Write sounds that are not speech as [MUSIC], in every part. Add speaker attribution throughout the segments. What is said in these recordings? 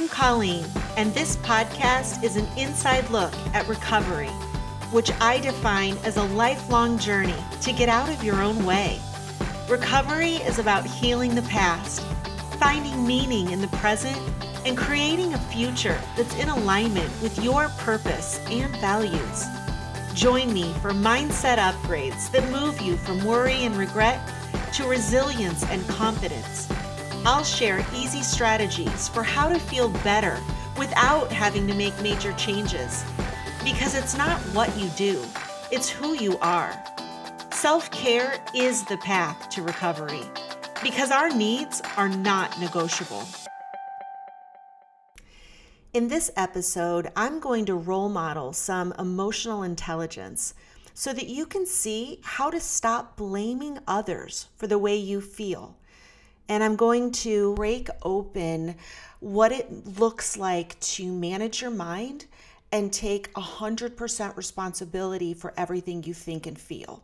Speaker 1: I'm Colleen, and this podcast is an inside look at recovery, which I define as a lifelong journey to get out of your own way. Recovery is about healing the past, finding meaning in the present, and creating a future that's in alignment with your purpose and values. Join me for mindset upgrades that move you from worry and regret to resilience and confidence. I'll share easy strategies for how to feel better without having to make major changes. Because it's not what you do, it's who you are. Self care is the path to recovery because our needs are not negotiable. In this episode, I'm going to role model some emotional intelligence so that you can see how to stop blaming others for the way you feel. And I'm going to break open what it looks like to manage your mind and take 100% responsibility for everything you think and feel.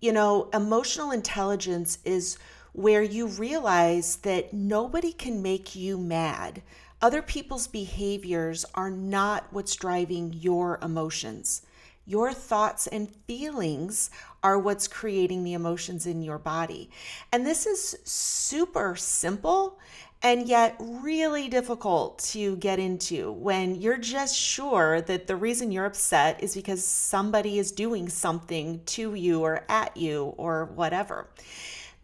Speaker 1: You know, emotional intelligence is where you realize that nobody can make you mad other people's behaviors are not what's driving your emotions. Your thoughts and feelings are what's creating the emotions in your body. And this is super simple and yet really difficult to get into when you're just sure that the reason you're upset is because somebody is doing something to you or at you or whatever.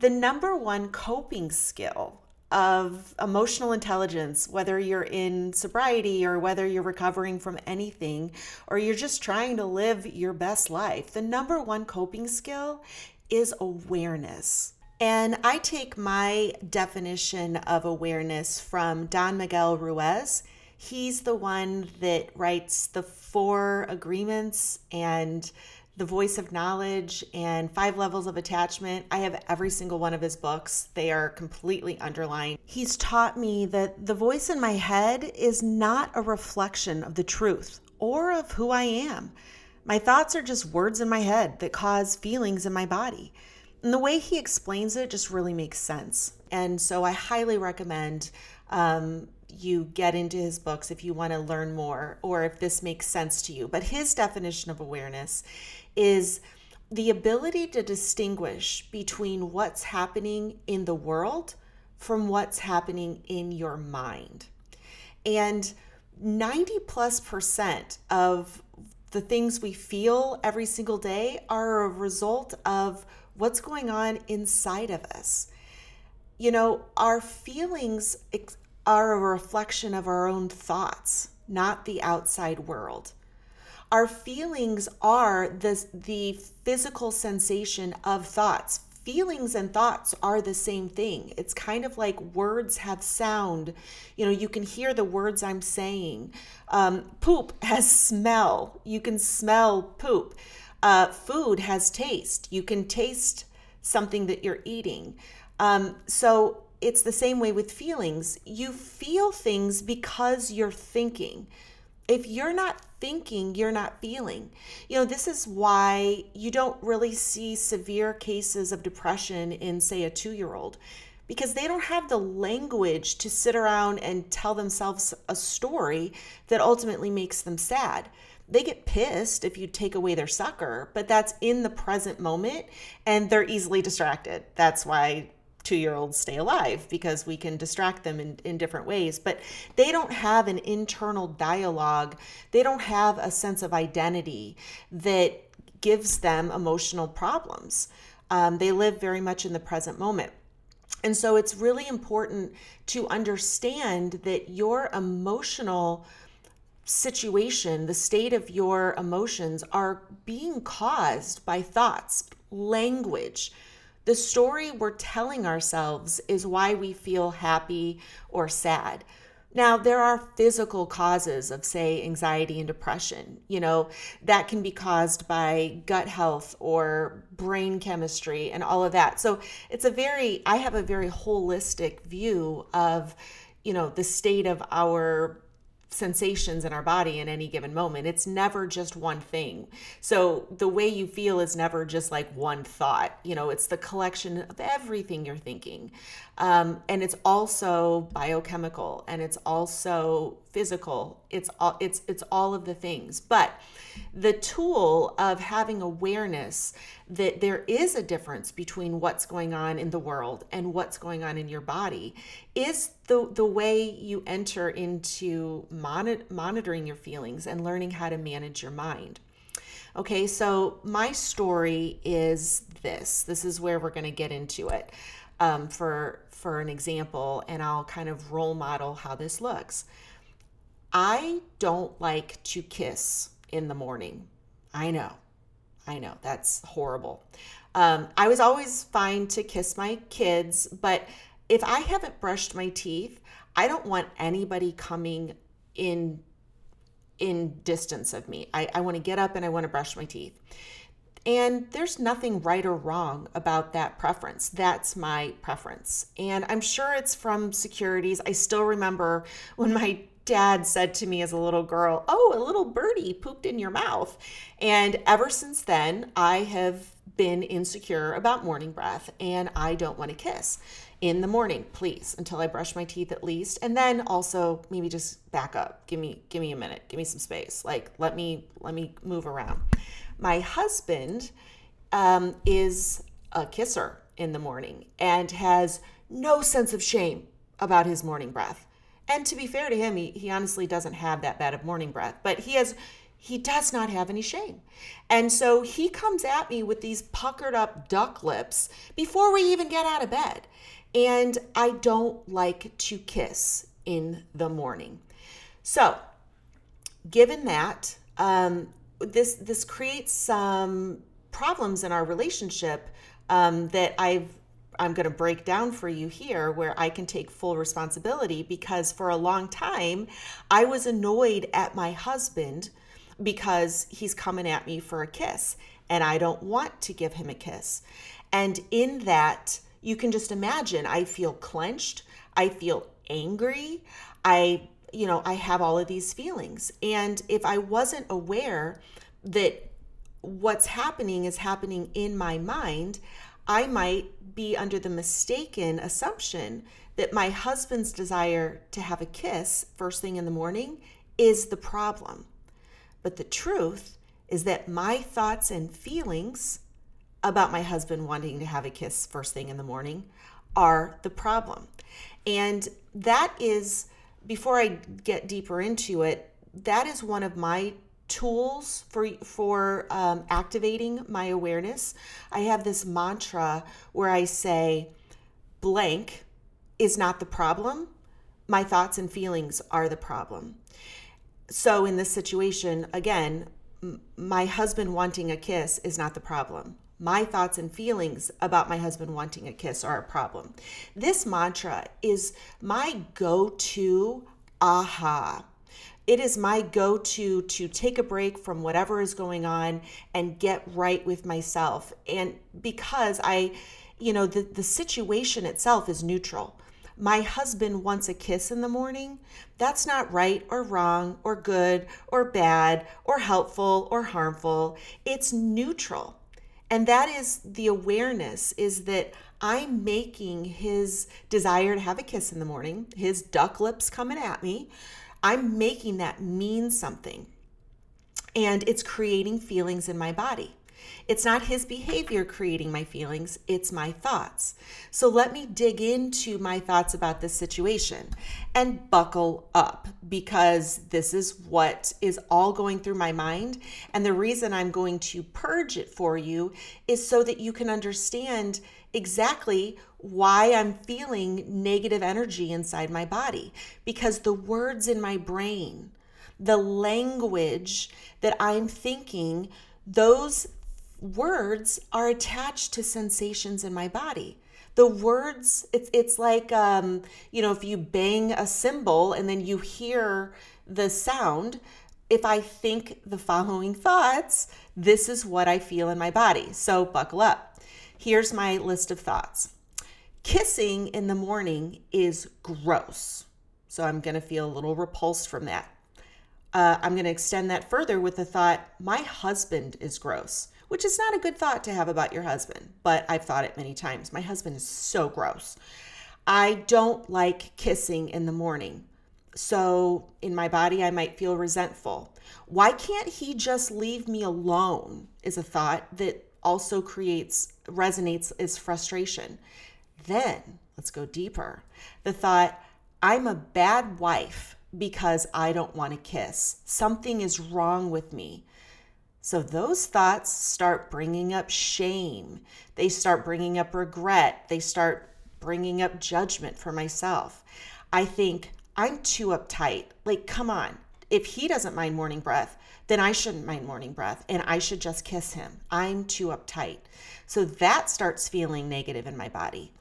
Speaker 1: The number one coping skill of emotional intelligence, whether you're in sobriety or whether you're recovering from anything or you're just trying to live your best life, the number one coping skill is awareness. And I take my definition of awareness from Don Miguel Ruiz. He's the one that writes the four agreements and the Voice of Knowledge and Five Levels of Attachment. I have every single one of his books. They are completely underlined. He's taught me that the voice in my head is not a reflection of the truth or of who I am. My thoughts are just words in my head that cause feelings in my body. And the way he explains it just really makes sense. And so I highly recommend um, you get into his books if you want to learn more or if this makes sense to you. But his definition of awareness is the ability to distinguish between what's happening in the world from what's happening in your mind. And 90 plus percent of the things we feel every single day are a result of what's going on inside of us. You know, our feelings are a reflection of our own thoughts, not the outside world. Our feelings are the, the physical sensation of thoughts. Feelings and thoughts are the same thing. It's kind of like words have sound. You know, you can hear the words I'm saying. Um, poop has smell. You can smell poop. Uh, food has taste. You can taste something that you're eating. Um, so it's the same way with feelings. You feel things because you're thinking. If you're not thinking, you're not feeling. You know, this is why you don't really see severe cases of depression in, say, a two year old, because they don't have the language to sit around and tell themselves a story that ultimately makes them sad. They get pissed if you take away their sucker, but that's in the present moment and they're easily distracted. That's why two year olds stay alive because we can distract them in, in different ways. But they don't have an internal dialogue, they don't have a sense of identity that gives them emotional problems. Um, they live very much in the present moment. And so it's really important to understand that your emotional situation, the state of your emotions, are being caused by thoughts, language, the story we're telling ourselves is why we feel happy or sad. Now, there are physical causes of, say, anxiety and depression. You know, that can be caused by gut health or brain chemistry and all of that. So it's a very, I have a very holistic view of, you know, the state of our sensations in our body in any given moment. It's never just one thing. So the way you feel is never just like one thought. You know, it's the collection of everything you're thinking. Um, and it's also biochemical and it's also physical. It's all it's it's all of the things. But the tool of having awareness that there is a difference between what's going on in the world and what's going on in your body is the the way you enter into monitor, monitoring your feelings and learning how to manage your mind. Okay, so my story is this. This is where we're going to get into it um, for for an example, and I'll kind of role model how this looks. I don't like to kiss in the morning. I know, I know that's horrible. Um, I was always fine to kiss my kids, but if I haven't brushed my teeth, I don't want anybody coming in in distance of me. I, I want to get up and I want to brush my teeth. And there's nothing right or wrong about that preference. That's my preference. And I'm sure it's from securities. I still remember when my dad said to me as a little girl, Oh, a little birdie pooped in your mouth. And ever since then, I have been insecure about morning breath and I don't want to kiss in the morning, please, until I brush my teeth at least. And then also maybe just back up. Give me give me a minute. Give me some space. Like let me let me move around. My husband um, is a kisser in the morning and has no sense of shame about his morning breath. And to be fair to him, he, he honestly doesn't have that bad of morning breath, but he has he does not have any shame. And so he comes at me with these puckered up duck lips before we even get out of bed. And I don't like to kiss in the morning. So, given that, um, this this creates some problems in our relationship um, that I've I'm going to break down for you here where I can take full responsibility because for a long time I was annoyed at my husband because he's coming at me for a kiss and I don't want to give him a kiss. And in that you can just imagine I feel clenched, I feel angry, I you know, I have all of these feelings. And if I wasn't aware that what's happening is happening in my mind, I might be under the mistaken assumption that my husband's desire to have a kiss first thing in the morning is the problem. But the truth is that my thoughts and feelings about my husband wanting to have a kiss first thing in the morning are the problem. And that is, before I get deeper into it, that is one of my tools for for um, activating my awareness. I have this mantra where I say, "Blank is not the problem. My thoughts and feelings are the problem." So in this situation, again, m- my husband wanting a kiss is not the problem my thoughts and feelings about my husband wanting a kiss are a problem. This mantra is my go to aha. It is my go to to take a break from whatever is going on and get right with myself. And because I, you know, the, the situation itself is neutral. My husband wants a kiss in the morning. That's not right or wrong or good or bad or helpful or harmful. It's neutral and that is the awareness is that I'm making his desire to have a kiss in the morning, his duck lips coming at me, I'm making that mean something. And it's creating feelings in my body. It's not his behavior creating my feelings, it's my thoughts. So let me dig into my thoughts about this situation and buckle up because this is what is all going through my mind. And the reason I'm going to purge it for you is so that you can understand exactly why I'm feeling negative energy inside my body because the words in my brain, the language that I'm thinking, those words are attached to sensations in my body. The words it's it's like um you know if you bang a cymbal and then you hear the sound if i think the following thoughts this is what i feel in my body. So buckle up. Here's my list of thoughts. Kissing in the morning is gross. So i'm going to feel a little repulsed from that. Uh, I'm going to extend that further with the thought, my husband is gross, which is not a good thought to have about your husband, but I've thought it many times. My husband is so gross. I don't like kissing in the morning. So in my body, I might feel resentful. Why can't he just leave me alone? Is a thought that also creates, resonates as frustration. Then let's go deeper. The thought, I'm a bad wife because I don't want to kiss. Something is wrong with me. So those thoughts start bringing up shame. They start bringing up regret. They start bringing up judgment for myself. I think I'm too uptight. Like, come on. If he doesn't mind morning breath, then I shouldn't mind morning breath and I should just kiss him. I'm too uptight. So that starts feeling negative in my body.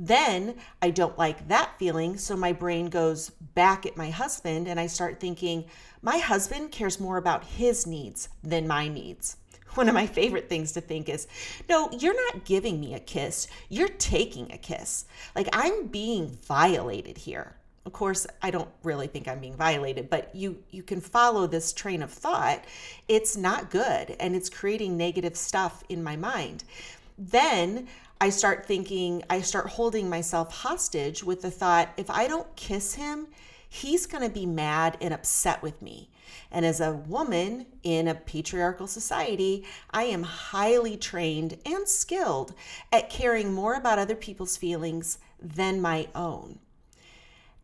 Speaker 1: Then I don't like that feeling. So my brain goes back at my husband and I start thinking, my husband cares more about his needs than my needs. [LAUGHS] One of my favorite things to think is, no, you're not giving me a kiss. You're taking a kiss. Like I'm being violated here. Of course, I don't really think I'm being violated, but you you can follow this train of thought. It's not good and it's creating negative stuff in my mind. Then I start thinking, I start holding myself hostage with the thought if I don't kiss him, he's going to be mad and upset with me. And as a woman in a patriarchal society, I am highly trained and skilled at caring more about other people's feelings than my own.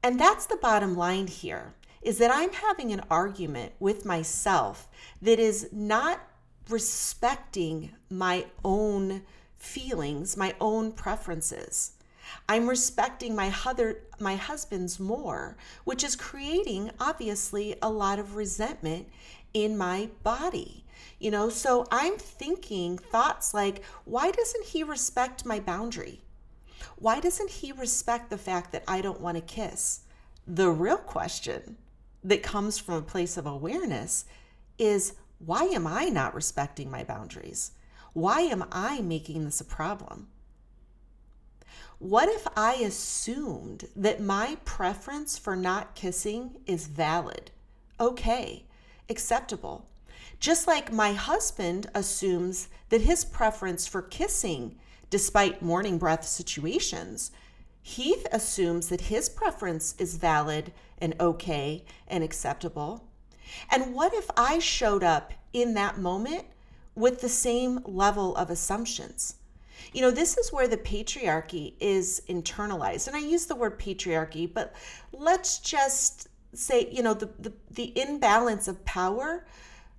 Speaker 1: And that's the bottom line here is that I'm having an argument with myself that is not respecting my own feelings, my own preferences. I'm respecting my other my husband's more, which is creating obviously a lot of resentment in my body. You know, so I'm thinking thoughts like, why doesn't he respect my boundary? Why doesn't he respect the fact that I don't want to kiss? The real question that comes from a place of awareness is why am I not respecting my boundaries? Why am I making this a problem? What if I assumed that my preference for not kissing is valid, okay, acceptable? Just like my husband assumes that his preference for kissing, despite morning breath situations, he assumes that his preference is valid and okay and acceptable. And what if I showed up in that moment with the same level of assumptions. You know, this is where the patriarchy is internalized. And I use the word patriarchy, but let's just say, you know, the, the, the imbalance of power.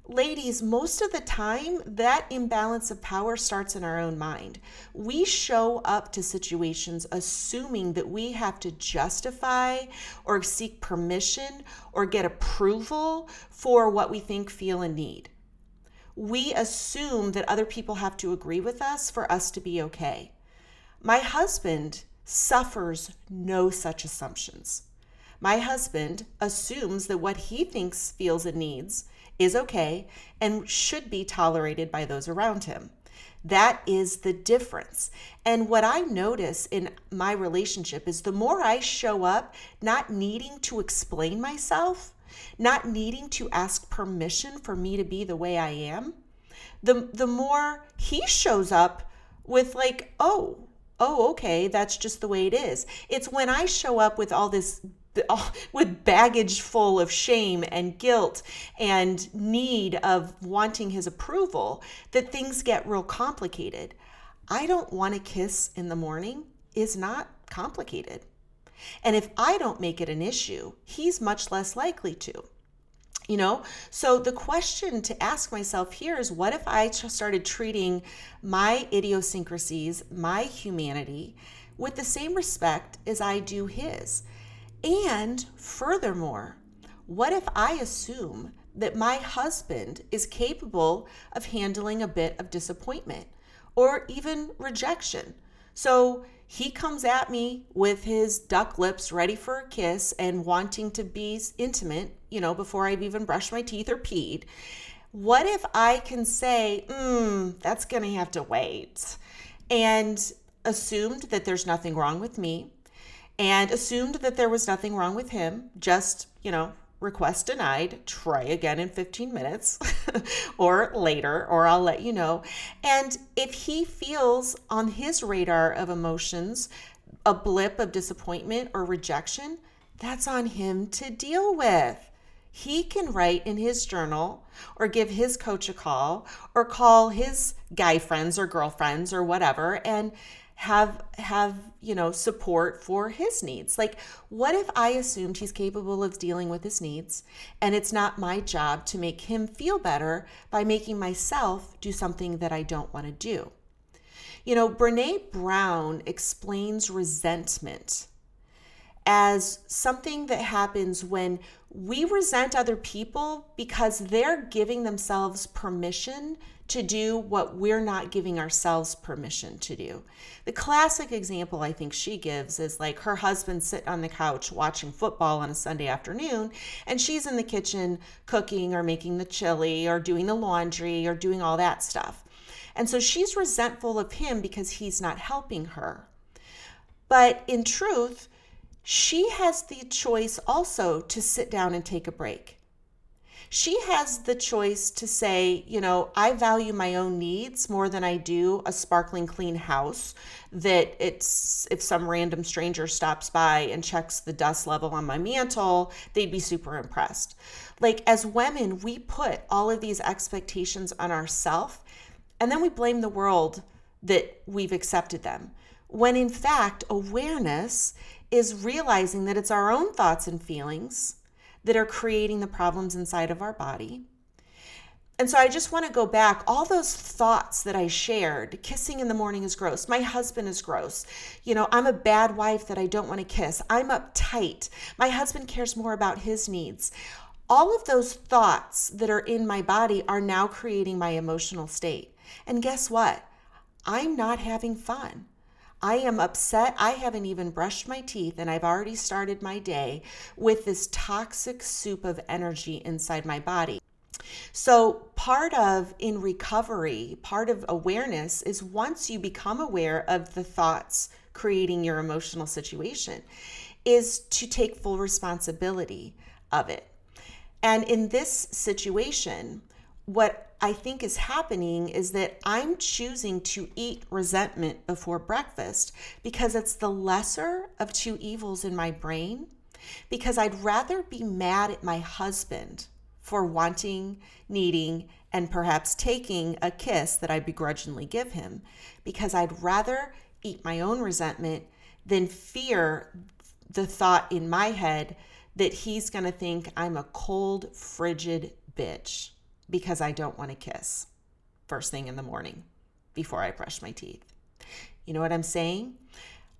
Speaker 1: Ladies, most of the time, that imbalance of power starts in our own mind. We show up to situations assuming that we have to justify or seek permission or get approval for what we think, feel, and need we assume that other people have to agree with us for us to be okay. My husband suffers no such assumptions. My husband assumes that what he thinks, feels, and needs is okay and should be tolerated by those around him. That is the difference. And what I notice in my relationship is the more I show up not needing to explain myself, not needing to ask permission for me to be the way I am, the the more he shows up with like, "Oh, oh, okay, that's just the way it is." It's when I show up with all this [LAUGHS] with baggage full of shame and guilt and need of wanting his approval that things get real complicated. I don't want to kiss in the morning is not complicated. And if I don't make it an issue, he's much less likely to. You know, so the question to ask myself here is what if I started treating my idiosyncrasies, my humanity, with the same respect as I do his? And furthermore, what if I assume that my husband is capable of handling a bit of disappointment or even rejection? So he comes at me with his duck lips ready for a kiss and wanting to be intimate, you know, before I've even brushed my teeth or peed. What if I can say, mm, that's going to have to wait? And assumed that there's nothing wrong with me and assumed that there was nothing wrong with him, just, you know, request denied, try again in 15 minutes [LAUGHS] or later, or I'll let you know. And if he feels on his radar of emotions a blip of disappointment or rejection, that's on him to deal with. He can write in his journal or give his coach a call or call his guy friends or girlfriends or whatever and have have you know support for his needs. Like what if i assumed he's capable of dealing with his needs and it's not my job to make him feel better by making myself do something that i don't want to do? You know brene brown explains resentment as something that happens when we resent other people because they're giving themselves permission to do what we're not giving ourselves permission to do. The classic example I think she gives is like her husband sitting on the couch watching football on a Sunday afternoon, and she's in the kitchen cooking or making the chili or doing the laundry or doing all that stuff. And so she's resentful of him because he's not helping her. But in truth, she has the choice also to sit down and take a break. She has the choice to say, you know, I value my own needs more than I do a sparkling clean house that it's if some random stranger stops by and checks the dust level on my mantle, they'd be super impressed. Like as women, we put all of these expectations on ourselves and then we blame the world that we've accepted them. When in fact, awareness is realizing that it's our own thoughts and feelings that are creating the problems inside of our body. And so I just want to go back. All those thoughts that I shared kissing in the morning is gross. My husband is gross. You know, I'm a bad wife that I don't want to kiss. I'm uptight. My husband cares more about his needs. All of those thoughts that are in my body are now creating my emotional state. And guess what? I'm not having fun. I am upset. I haven't even brushed my teeth and I've already started my day with this toxic soup of energy inside my body. So, part of in recovery, part of awareness is once you become aware of the thoughts creating your emotional situation, is to take full responsibility of it. And in this situation, what I think is happening is that I'm choosing to eat resentment before breakfast because it's the lesser of two evils in my brain. Because I'd rather be mad at my husband for wanting, needing, and perhaps taking a kiss that I begrudgingly give him, because I'd rather eat my own resentment than fear the thought in my head that he's going to think I'm a cold, frigid bitch because I don't want to kiss first thing in the morning before I brush my teeth. You know what I'm saying?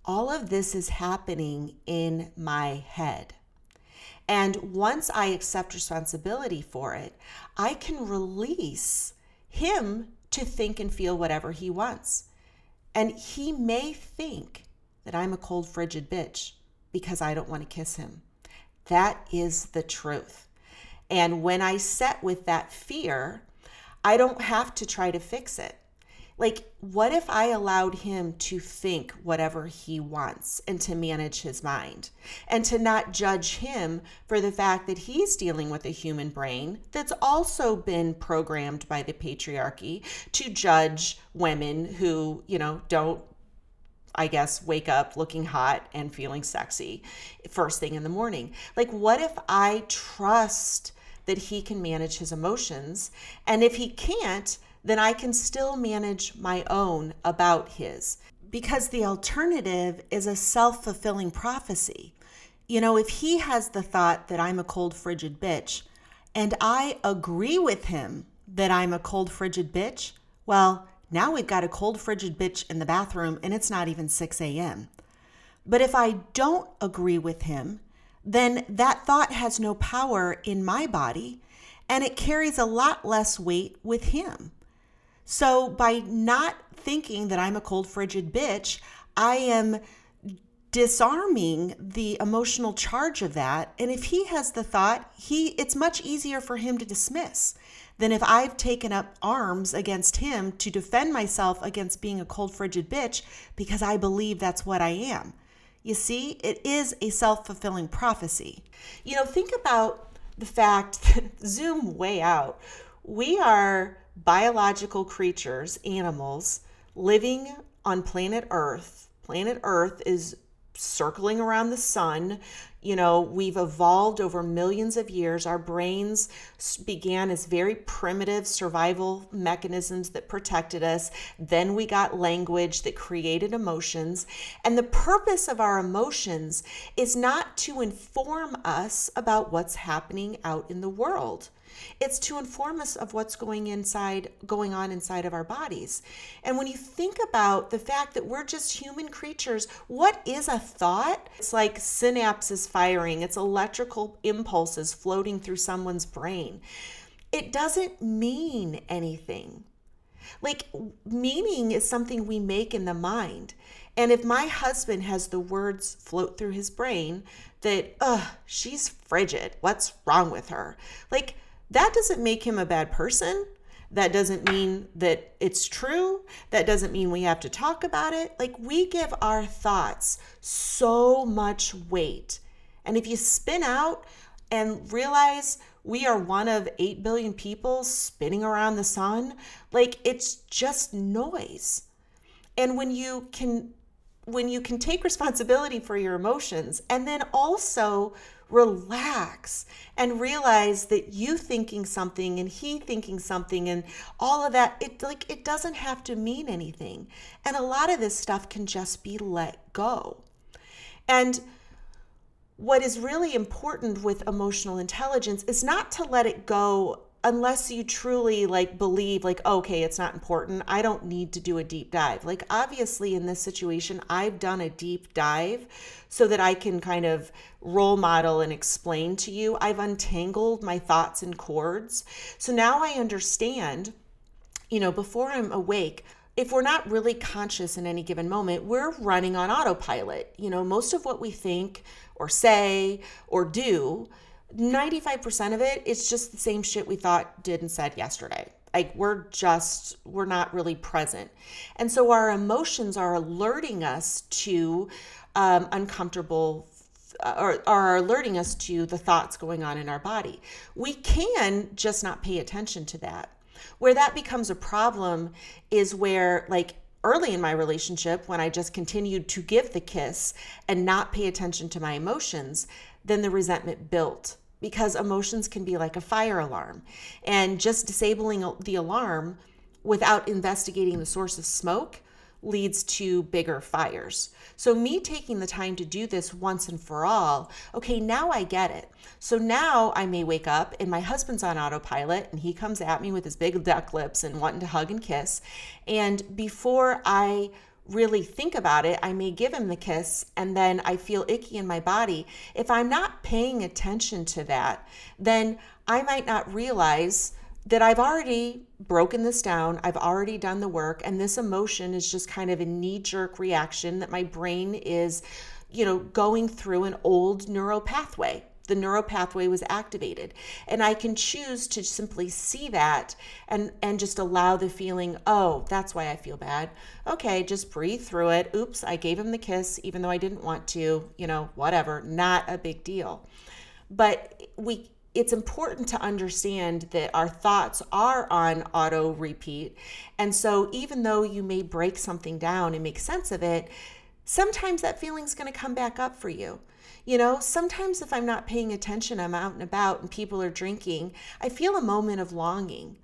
Speaker 1: All of this is happening in my head. And once I accept responsibility for it, I can release him to think and feel whatever he wants. And he may think that I'm a cold, frigid bitch because I don't want to kiss him. That is the truth. And when I set with that fear, I don't have to try to fix it. Like, what if I allowed him to think whatever he wants and to manage his mind and to not judge him for the fact that he's dealing with a human brain that's also been programmed by the patriarchy to judge women who, you know, don't I guess, wake up looking hot and feeling sexy first thing in the morning. Like, what if I trust that he can manage his emotions. And if he can't, then I can still manage my own about his. Because the alternative is a self fulfilling prophecy. You know, if he has the thought that I'm a cold, frigid bitch, and I agree with him that I'm a cold, frigid bitch, well, now we've got a cold, frigid bitch in the bathroom and it's not even 6 a.m. But if I don't agree with him then that thought has no power in my body and it carries a lot less weight with him. So by not thinking that I'm a cold, frigid bitch, I am disarming the emotional charge of that and if he has the thought he it's much easier for him to dismiss than if I've taken up arms against him to defend myself against being a cold frigid bitch because I believe that's what I am. You see, it is a self fulfilling prophecy. You know, think about the fact [LAUGHS] that zoom way out. We are biological creatures, animals, living on planet Earth. Planet Earth is circling around the sun. You know, we've evolved over millions of years. Our brains began as very primitive survival mechanisms that protected us. Then we got language that created emotions. And the purpose of our emotions is not to inform us about what's happening out in the world. It's to inform us of what's going inside going on inside of our bodies. And when you think about the fact that we're just human creatures, what is a thought? It's like synapses firing, it's electrical impulses floating through someone's brain. It doesn't mean anything. Like meaning is something we make in the mind. And if my husband has the words float through his brain that, ugh, she's frigid. What's wrong with her? Like, that doesn't make him a bad person. That doesn't mean that it's true. That doesn't mean we have to talk about it. Like we give our thoughts so much weight. And if you spin out and realize we are one of 8 billion people spinning around the sun, like it's just noise. And when you can when you can take responsibility for your emotions and then also relax and realize that you thinking something and he thinking something and all of that it like it doesn't have to mean anything. And a lot of this stuff can just be let go. And what is really important with emotional intelligence is not to let it go unless you truly like believe like okay it's not important i don't need to do a deep dive. Like obviously in this situation i've done a deep dive so that i can kind of role model and explain to you. I've untangled my thoughts and cords. So now i understand you know before i'm awake if we're not really conscious in any given moment, we're running on autopilot. You know, most of what we think or say or do 95% of it, it is just the same shit we thought, did, and said yesterday. Like we're just, we're not really present. And so our emotions are alerting us to um, uncomfortable uh, or are alerting us to the thoughts going on in our body. We can just not pay attention to that. Where that becomes a problem is where, like, early in my relationship, when I just continued to give the kiss and not pay attention to my emotions, then the resentment built because emotions can be like a fire alarm. And just disabling the alarm without investigating the source of smoke leads to bigger fires. So, me taking the time to do this once and for all, okay, now I get it. So now I may wake up and my husband's on autopilot and he comes at me with his big duck lips and wanting to hug and kiss. And before I really think about it, I may give him the kiss and then I feel icky in my body. If I'm not paying attention to that, then I might not realize that I've already broken this down, I've already done the work, and this emotion is just kind of a knee jerk reaction that my brain is, you know, going through an old neural pathway the neural pathway was activated. And i can choose to simply see that and and just allow the feeling oh that's why i feel bad. Okay just breathe through it. Oops i gave him the kiss even though i didn't want to you know whatever not a big deal. But we it's important to understand that our thoughts are on auto repeat. And so even though you may break something down and make sense of it sometimes that feeling's going to come back up for you you know, sometimes if I'm not paying attention, I'm out and about and people are drinking, I feel a moment of longing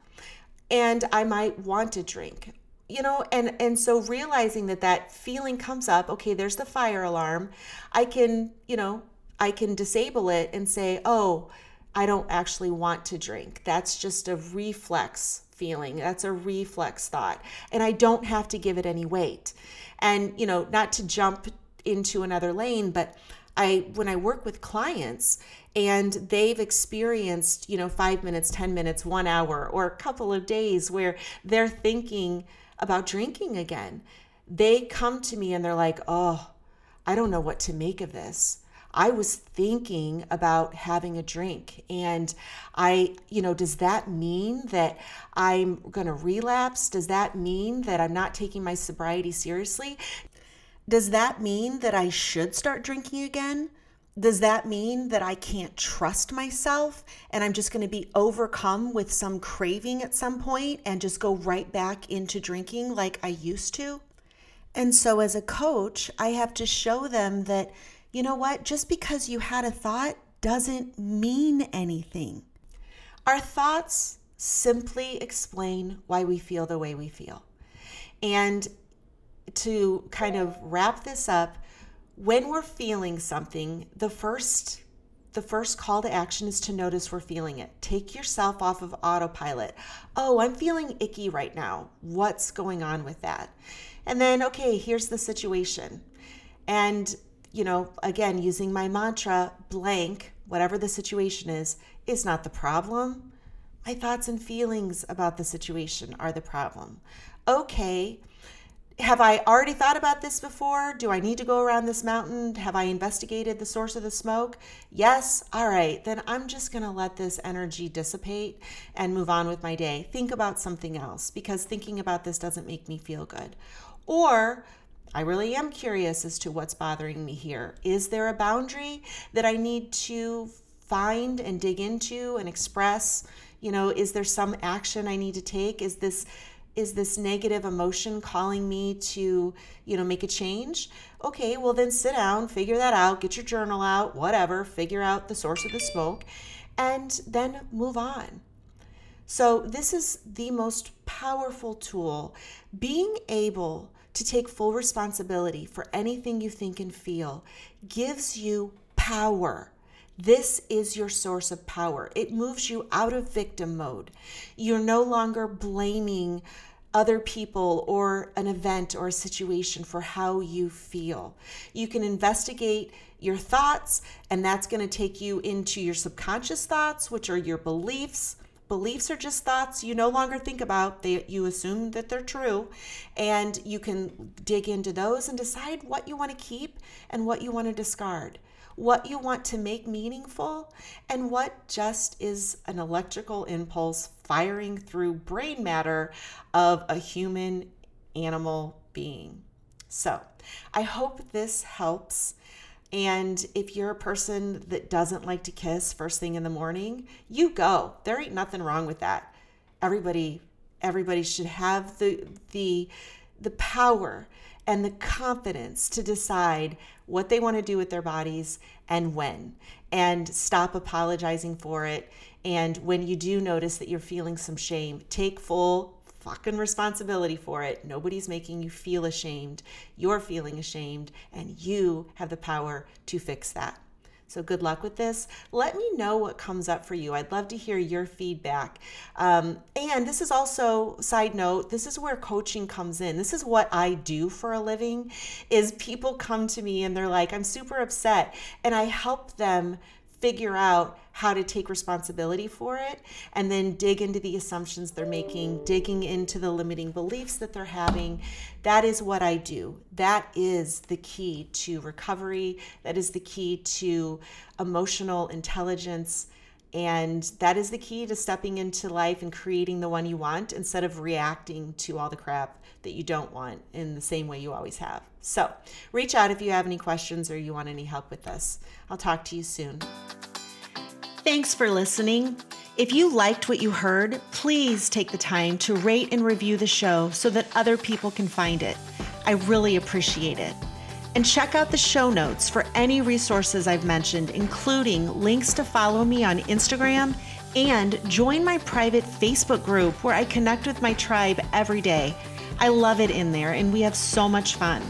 Speaker 1: and I might want to drink. You know, and and so realizing that that feeling comes up, okay, there's the fire alarm. I can, you know, I can disable it and say, "Oh, I don't actually want to drink. That's just a reflex feeling. That's a reflex thought. And I don't have to give it any weight. And, you know, not to jump into another lane, but I when I work with clients and they've experienced, you know, 5 minutes, 10 minutes, 1 hour or a couple of days where they're thinking about drinking again. They come to me and they're like, "Oh, I don't know what to make of this." I was thinking about having a drink. And I, you know, does that mean that I'm going to relapse? Does that mean that I'm not taking my sobriety seriously? Does that mean that I should start drinking again? does that mean that I can't trust myself and I'm just going to be overcome with some craving at some point and just go right back into drinking like I used to? And so, as a coach, I have to show them that, you know what, just because you had a thought doesn't mean anything. Our thoughts simply explain why we feel the way we feel. And to kind of wrap this up, when we're feeling something, the first the first call to action is to notice we're feeling it. Take yourself off of autopilot. Oh, I'm feeling icky right now. What's going on with that? And then, okay, here's the situation. And, you know, again, using my mantra, blank, whatever the situation is, is not the problem. My thoughts and feelings about the situation are the problem. Okay, have I already thought about this before? Do I need to go around this mountain? Have I investigated the source of the smoke? Yes. All right. Then I'm just going to let this energy dissipate and move on with my day. Think about something else because thinking about this doesn't make me feel good. Or I really am curious as to what's bothering me here. Is there a boundary that I need to find and dig into and express? You know, is there some action I need to take? Is this is this negative emotion calling me to you know make a change? Okay well then sit down figure that out get your journal out whatever figure out the source of the smoke and then move on. So this is the most powerful tool. Being able to take full responsibility for anything you think and feel gives you power this is your source of power. It moves you out of victim mode. You're no longer blaming other people or an event or a situation for how you feel. You can investigate your thoughts, and that's going to take you into your subconscious thoughts, which are your beliefs. Beliefs are just thoughts you no longer think about. They you assume that they're true, and you can dig into those and decide what you want to keep and what you want to discard what you want to make meaningful, and what just is an electrical impulse firing through brain matter of a human animal being. So, I hope this helps. And if you're a person that doesn't like to kiss first thing in the morning, you go. There ain't nothing wrong with that. Everybody everybody should have the the the power and the confidence to decide what they want to do with their bodies and when, and stop apologizing for it. And when you do notice that you're feeling some shame, take full fucking responsibility for it. Nobody's making you feel ashamed. You're feeling ashamed, and you have the power to fix that. So good luck with this. Let me know what comes up for you. I'd love to hear your feedback. Um, and this is also side note. This is where coaching comes in. This is what I do for a living. Is people come to me and they're like, "I'm super upset," and I help them figure out how to take responsibility for it and then dig into the assumptions they're making, digging into the limiting beliefs that they're having. That is what I do. That is the key to recovery. That is the key to emotional intelligence. And that is the key to stepping into life and creating the one you want instead of reacting to all the crap that you don't want in the same way you always have. So, reach out if you have any questions or you want any help with this. I'll talk to you soon. Thanks for listening. If you liked what you heard, please take the time to rate and review the show so that other people can find it. I really appreciate it. And check out the show notes for any resources I've mentioned, including links to follow me on Instagram and join my private Facebook group where I connect with my tribe every day. I love it in there and we have so much fun.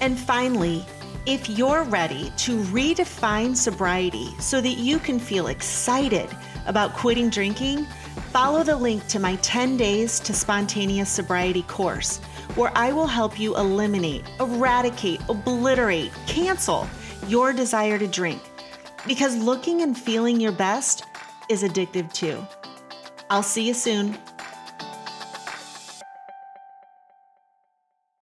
Speaker 1: And finally, if you're ready to redefine sobriety so that you can feel excited about quitting drinking, follow the link to my 10 Days to Spontaneous Sobriety course, where I will help you eliminate, eradicate, obliterate, cancel your desire to drink. Because looking and feeling your best is addictive too. I'll see you soon.